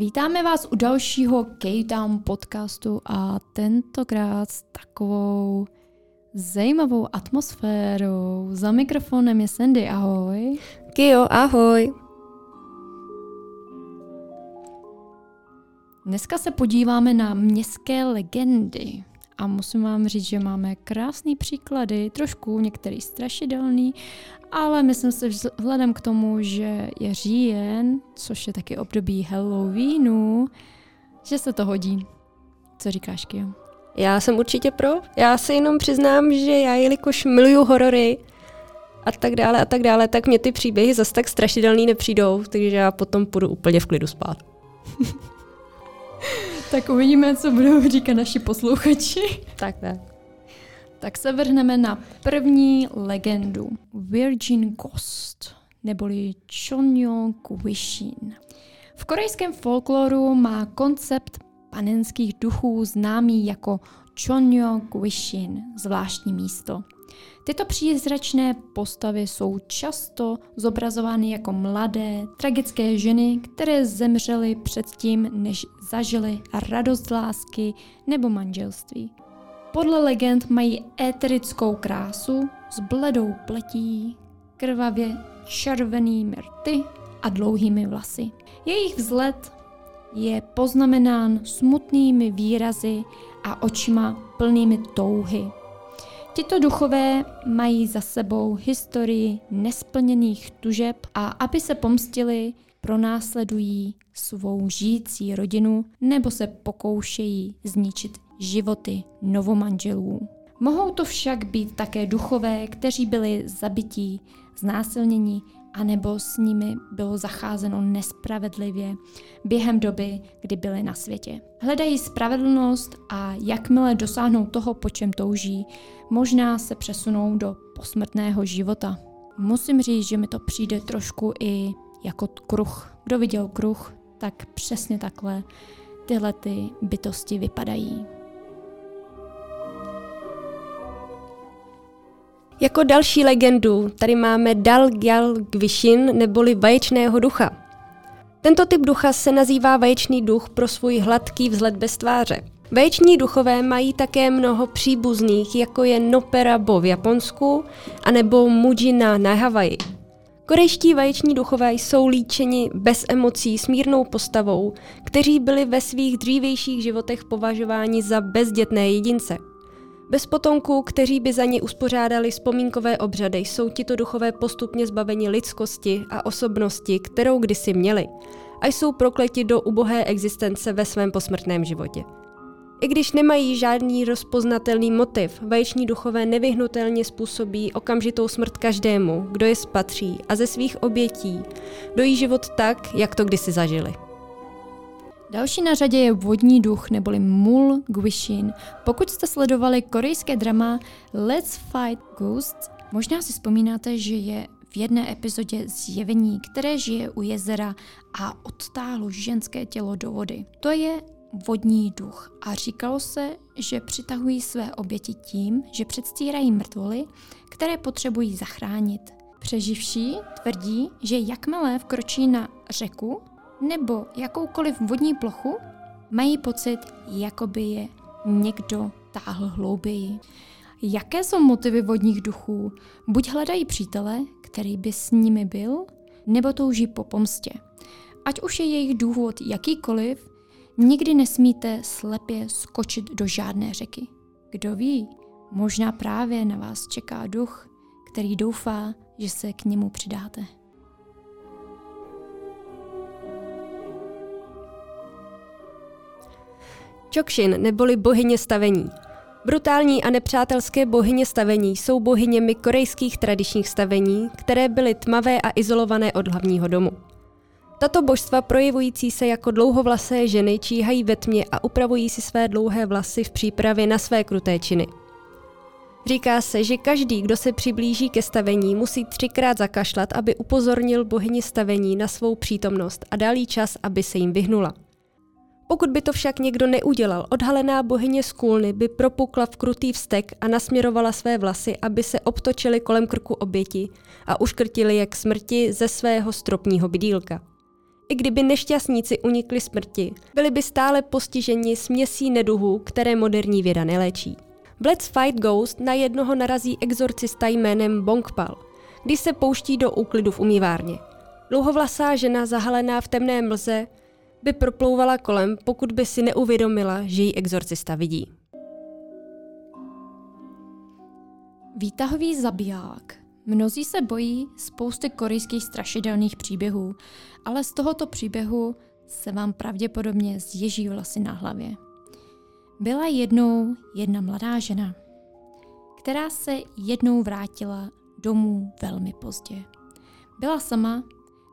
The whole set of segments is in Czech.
Vítáme vás u dalšího K-Town podcastu a tentokrát s takovou zajímavou atmosférou. Za mikrofonem je Sandy, ahoj. Kio, ahoj. Dneska se podíváme na městské legendy a musím vám říct, že máme krásné příklady, trošku některý strašidelný, ale myslím si vzhledem k tomu, že je říjen, což je taky období Halloweenu, že se to hodí. Co říkáš, Kio? Já jsem určitě pro. Já se jenom přiznám, že já jelikož miluju horory a tak dále a tak dále, tak mě ty příběhy zase tak strašidelný nepřijdou, takže já potom půjdu úplně v klidu spát. tak uvidíme, co budou říkat naši posluchači. Tak, tak. Tak se vrhneme na první legendu. Virgin Ghost, neboli Chonyo Guishin. V korejském folkloru má koncept panenských duchů známý jako Chonyo Guishin, zvláštní místo. Tyto přízračné postavy jsou často zobrazovány jako mladé, tragické ženy, které zemřely předtím, než zažily radost lásky nebo manželství. Podle legend mají éterickou krásu s bledou pletí, krvavě červenými rty a dlouhými vlasy. Jejich vzhled je poznamenán smutnými výrazy a očima plnými touhy. Tito duchové mají za sebou historii nesplněných tužeb a aby se pomstili, pronásledují svou žijící rodinu nebo se pokoušejí zničit životy novomanželů. Mohou to však být také duchové, kteří byli zabití, znásilněni anebo s nimi bylo zacházeno nespravedlivě během doby, kdy byli na světě. Hledají spravedlnost a jakmile dosáhnou toho, po čem touží, možná se přesunou do posmrtného života. Musím říct, že mi to přijde trošku i jako kruh. Kdo viděl kruh, tak přesně takhle tyhle ty bytosti vypadají. Jako další legendu tady máme Dal Gyal Gvishin neboli vaječného ducha. Tento typ ducha se nazývá vaječný duch pro svůj hladký vzhled bez tváře. Vaječní duchové mají také mnoho příbuzných, jako je Noperabo v Japonsku anebo Mujina na Havaji. Korejští vaječní duchové jsou líčeni bez emocí s mírnou postavou, kteří byli ve svých dřívějších životech považováni za bezdětné jedince – bez potomků, kteří by za ně uspořádali vzpomínkové obřady, jsou tito duchové postupně zbaveni lidskosti a osobnosti, kterou kdysi měli, a jsou prokleti do ubohé existence ve svém posmrtném životě. I když nemají žádný rozpoznatelný motiv, vaječní duchové nevyhnutelně způsobí okamžitou smrt každému, kdo je spatří a ze svých obětí dojí život tak, jak to kdysi zažili. Další na řadě je vodní duch neboli Mul Guishin. Pokud jste sledovali korejské drama Let's Fight Ghosts, možná si vzpomínáte, že je v jedné epizodě zjevení, které žije u jezera a odtáhlo ženské tělo do vody. To je vodní duch a říkalo se, že přitahují své oběti tím, že předstírají mrtvoly, které potřebují zachránit. Přeživší tvrdí, že jakmile vkročí na řeku, nebo jakoukoliv vodní plochu, mají pocit, jako by je někdo táhl hlouběji. Jaké jsou motivy vodních duchů? Buď hledají přítele, který by s nimi byl, nebo touží po pomstě. Ať už je jejich důvod jakýkoliv, nikdy nesmíte slepě skočit do žádné řeky. Kdo ví, možná právě na vás čeká duch, který doufá, že se k němu přidáte. Čokšin neboli bohyně stavení. Brutální a nepřátelské bohyně stavení jsou bohyněmi korejských tradičních stavení, které byly tmavé a izolované od hlavního domu. Tato božstva projevující se jako dlouhovlasé ženy číhají ve tmě a upravují si své dlouhé vlasy v přípravě na své kruté činy. Říká se, že každý, kdo se přiblíží ke stavení, musí třikrát zakašlat, aby upozornil bohyni stavení na svou přítomnost a dal jí čas, aby se jim vyhnula. Pokud by to však někdo neudělal, odhalená bohyně Skůlny by propukla v krutý vztek a nasměrovala své vlasy, aby se obtočily kolem krku oběti a uškrtili je k smrti ze svého stropního bydílka. I kdyby nešťastníci unikli smrti, byli by stále postiženi směsí neduhů, které moderní věda neléčí. V Let's Fight Ghost na jednoho narazí exorcista jménem Bongpal, když se pouští do úklidu v umývárně. Dlouhovlasá žena zahalená v temné mlze by proplouvala kolem, pokud by si neuvědomila, že ji exorcista vidí. Výtahový zabiják. Mnozí se bojí spousty korejských strašidelných příběhů, ale z tohoto příběhu se vám pravděpodobně zježí vlasy na hlavě. Byla jednou jedna mladá žena, která se jednou vrátila domů velmi pozdě. Byla sama,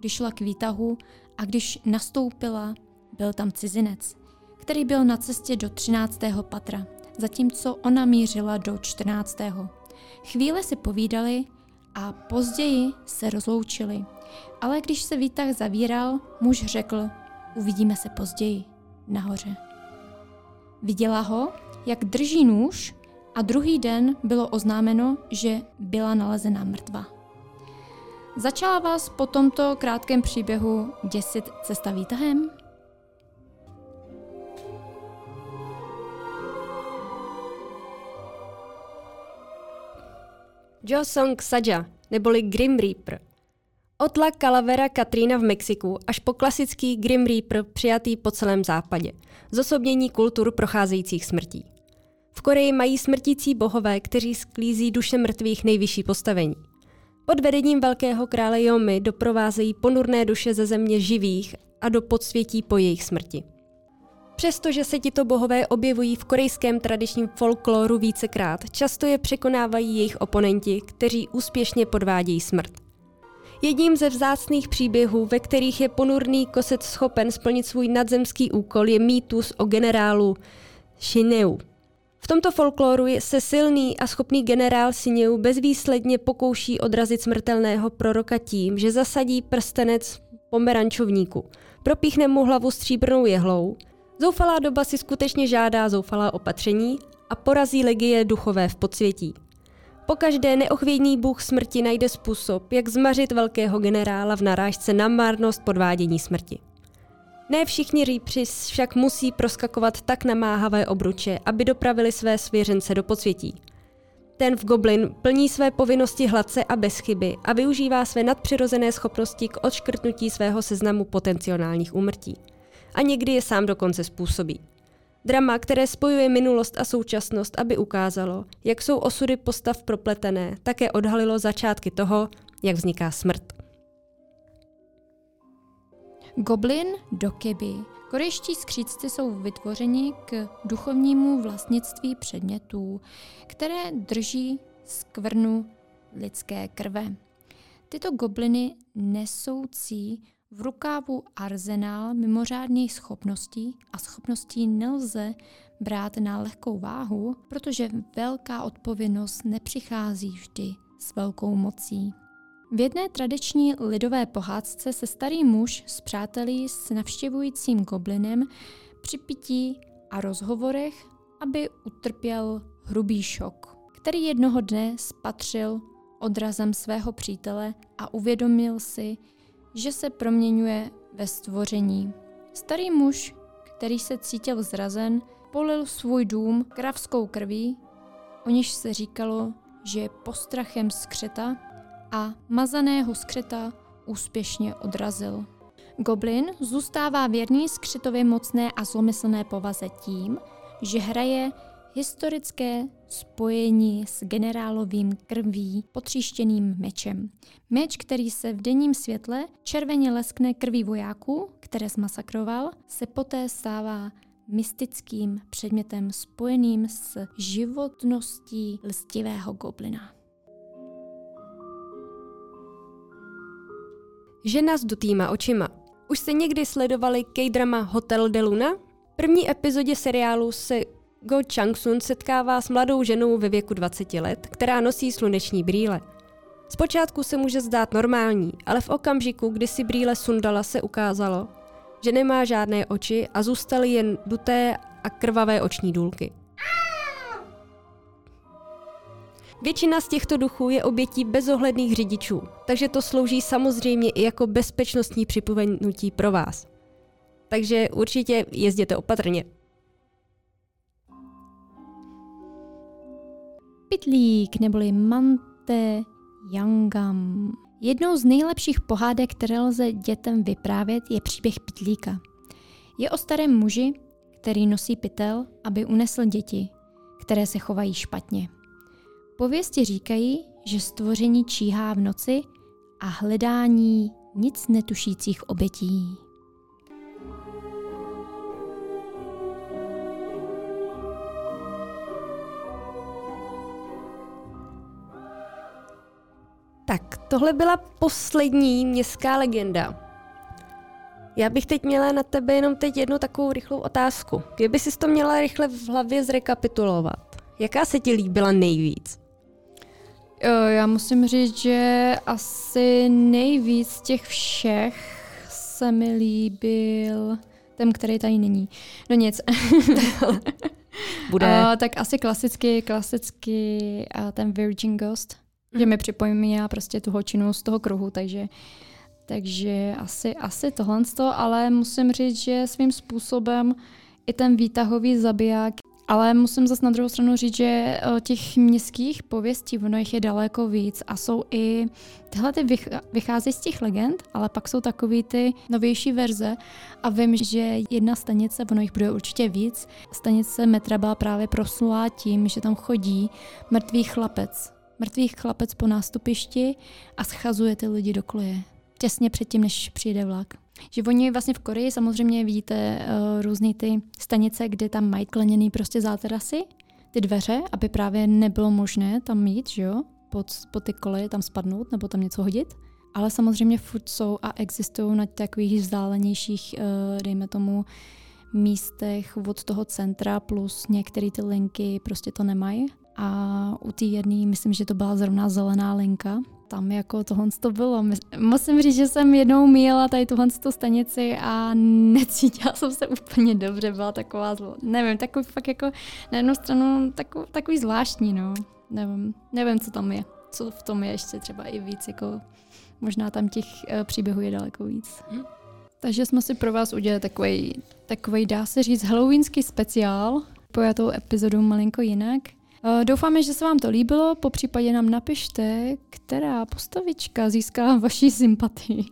když šla k výtahu a když nastoupila, byl tam cizinec, který byl na cestě do 13. patra, zatímco ona mířila do 14. Chvíle si povídali a později se rozloučili. Ale když se výtah zavíral, muž řekl, uvidíme se později, nahoře. Viděla ho, jak drží nůž a druhý den bylo oznámeno, že byla nalezena mrtva. Začala vás po tomto krátkém příběhu děsit cesta výtahem? Song Saja, neboli Grim Reaper. Od La Calavera Katrina v Mexiku až po klasický Grim Reaper přijatý po celém západě, zosobnění kultur procházejících smrtí. V Koreji mají smrtící bohové, kteří sklízí duše mrtvých nejvyšší postavení. Pod vedením velkého krále Jomy doprovázejí ponurné duše ze země živých a do podsvětí po jejich smrti. Přestože se tito bohové objevují v korejském tradičním folkloru vícekrát, často je překonávají jejich oponenti, kteří úspěšně podvádějí smrt. Jedním ze vzácných příběhů, ve kterých je ponurný kosec schopen splnit svůj nadzemský úkol, je mýtus o generálu Shineu. V tomto folkloru se silný a schopný generál Sineu bezvýsledně pokouší odrazit smrtelného proroka tím, že zasadí prstenec pomerančovníku, propíchne mu hlavu stříbrnou jehlou, Zoufalá doba si skutečně žádá zoufalá opatření a porazí legie duchové v podsvětí. Pokaždé neochvědný bůh smrti najde způsob, jak zmařit velkého generála v narážce na márnost podvádění smrti. Ne všichni rýpři však musí proskakovat tak namáhavé obruče, aby dopravili své svěřence do podsvětí. Ten v Goblin plní své povinnosti hladce a bez chyby a využívá své nadpřirozené schopnosti k odškrtnutí svého seznamu potenciálních úmrtí a někdy je sám dokonce způsobí. Drama, které spojuje minulost a současnost, aby ukázalo, jak jsou osudy postav propletené, také odhalilo začátky toho, jak vzniká smrt. Goblin dokebi. Korejští skřídci jsou vytvořeni k duchovnímu vlastnictví předmětů, které drží skvrnu lidské krve. Tyto gobliny nesoucí v rukávu arzenál mimořádných schopností a schopností nelze brát na lehkou váhu, protože velká odpovědnost nepřichází vždy s velkou mocí. V jedné tradiční lidové pohádce se starý muž s přáteli s navštěvujícím goblinem při pití a rozhovorech, aby utrpěl hrubý šok, který jednoho dne spatřil odrazem svého přítele a uvědomil si, že se proměňuje ve stvoření. Starý muž, který se cítil zrazen, polil svůj dům kravskou krví, o níž se říkalo, že je postrachem skřeta a mazaného skřeta úspěšně odrazil. Goblin zůstává věrný skřetově mocné a zlomyslné povaze tím, že hraje historické spojení s generálovým krví potříštěným mečem. Meč, který se v denním světle červeně leskne krví vojáků, které zmasakroval, se poté stává mystickým předmětem spojeným s životností lstivého goblina. Žena s dutýma očima. Už jste někdy sledovali K-drama Hotel de Luna? V první epizodě seriálu se Go Chang-sun setkává s mladou ženou ve věku 20 let, která nosí sluneční brýle. Zpočátku se může zdát normální, ale v okamžiku, kdy si brýle sundala, se ukázalo, že nemá žádné oči a zůstaly jen duté a krvavé oční důlky. Většina z těchto duchů je obětí bezohledných řidičů, takže to slouží samozřejmě i jako bezpečnostní připomenutí pro vás. Takže určitě jezděte opatrně. Pitlík neboli Mante Yangam. Jednou z nejlepších pohádek, které lze dětem vyprávět, je příběh Pitlíka. Je o starém muži, který nosí pytel, aby unesl děti, které se chovají špatně. Pověsti říkají, že stvoření číhá v noci a hledání nic netušících obětí. Tak, tohle byla poslední městská legenda. Já bych teď měla na tebe jenom teď jednu takovou rychlou otázku. Kdyby si to měla rychle v hlavě zrekapitulovat, jaká se ti líbila nejvíc? Já musím říct, že asi nejvíc z těch všech se mi líbil ten, který tady není. No nic. Bude. Uh, tak asi klasicky, klasicky uh, ten Virgin Ghost, mm. že mi připomíná prostě tu hočinu z toho kruhu, takže takže asi, asi tohle, ale musím říct, že svým způsobem i ten výtahový zabiják ale musím zase na druhou stranu říct, že eh, těch městských pověstí, ono jich je daleko víc a jsou i, tyhle ty vycházejí z těch legend, ale pak jsou takový ty novější verze a vím, že jedna stanice, ono jich bude určitě víc, stanice metra byla právě proslulá tím, že tam chodí mrtvý chlapec. Mrtvý chlapec po nástupišti a schazuje ty lidi do koje. Těsně předtím, než přijde vlak. Že oni vlastně v Koreji samozřejmě vidíte uh, různé ty stanice, kde tam mají kleněný prostě záterasy, ty dveře, aby právě nebylo možné tam mít, že jo, pod, pod ty koleje tam spadnout nebo tam něco hodit. Ale samozřejmě furt jsou a existují na takových vzdálenějších, uh, dejme tomu, místech od toho centra, plus některé ty linky prostě to nemají. A u té jedné, myslím, že to byla zrovna zelená linka, tam jako tohle to bylo. Musím říct, že jsem jednou míjela tady tuhle stanici a necítila jsem se úplně dobře, byla taková, zlo, nevím, takový fakt jako na jednu stranu takový, takový zvláštní, no. Nevím, nevím, co tam je. Co v tom je ještě třeba i víc, jako možná tam těch uh, příběhů je daleko víc. Hm. Takže jsme si pro vás udělali takový, takový dá se říct, halloweenský speciál, pojatou epizodu malinko jinak. Eh, doufáme, že se vám to líbilo, po případě nám napište, která postavička získala vaši sympatii.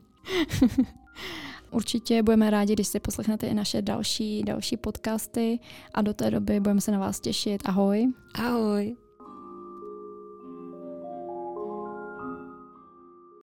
Určitě budeme rádi, když si poslechnete i naše další, další podcasty a do té doby budeme se na vás těšit. Ahoj. Ahoj.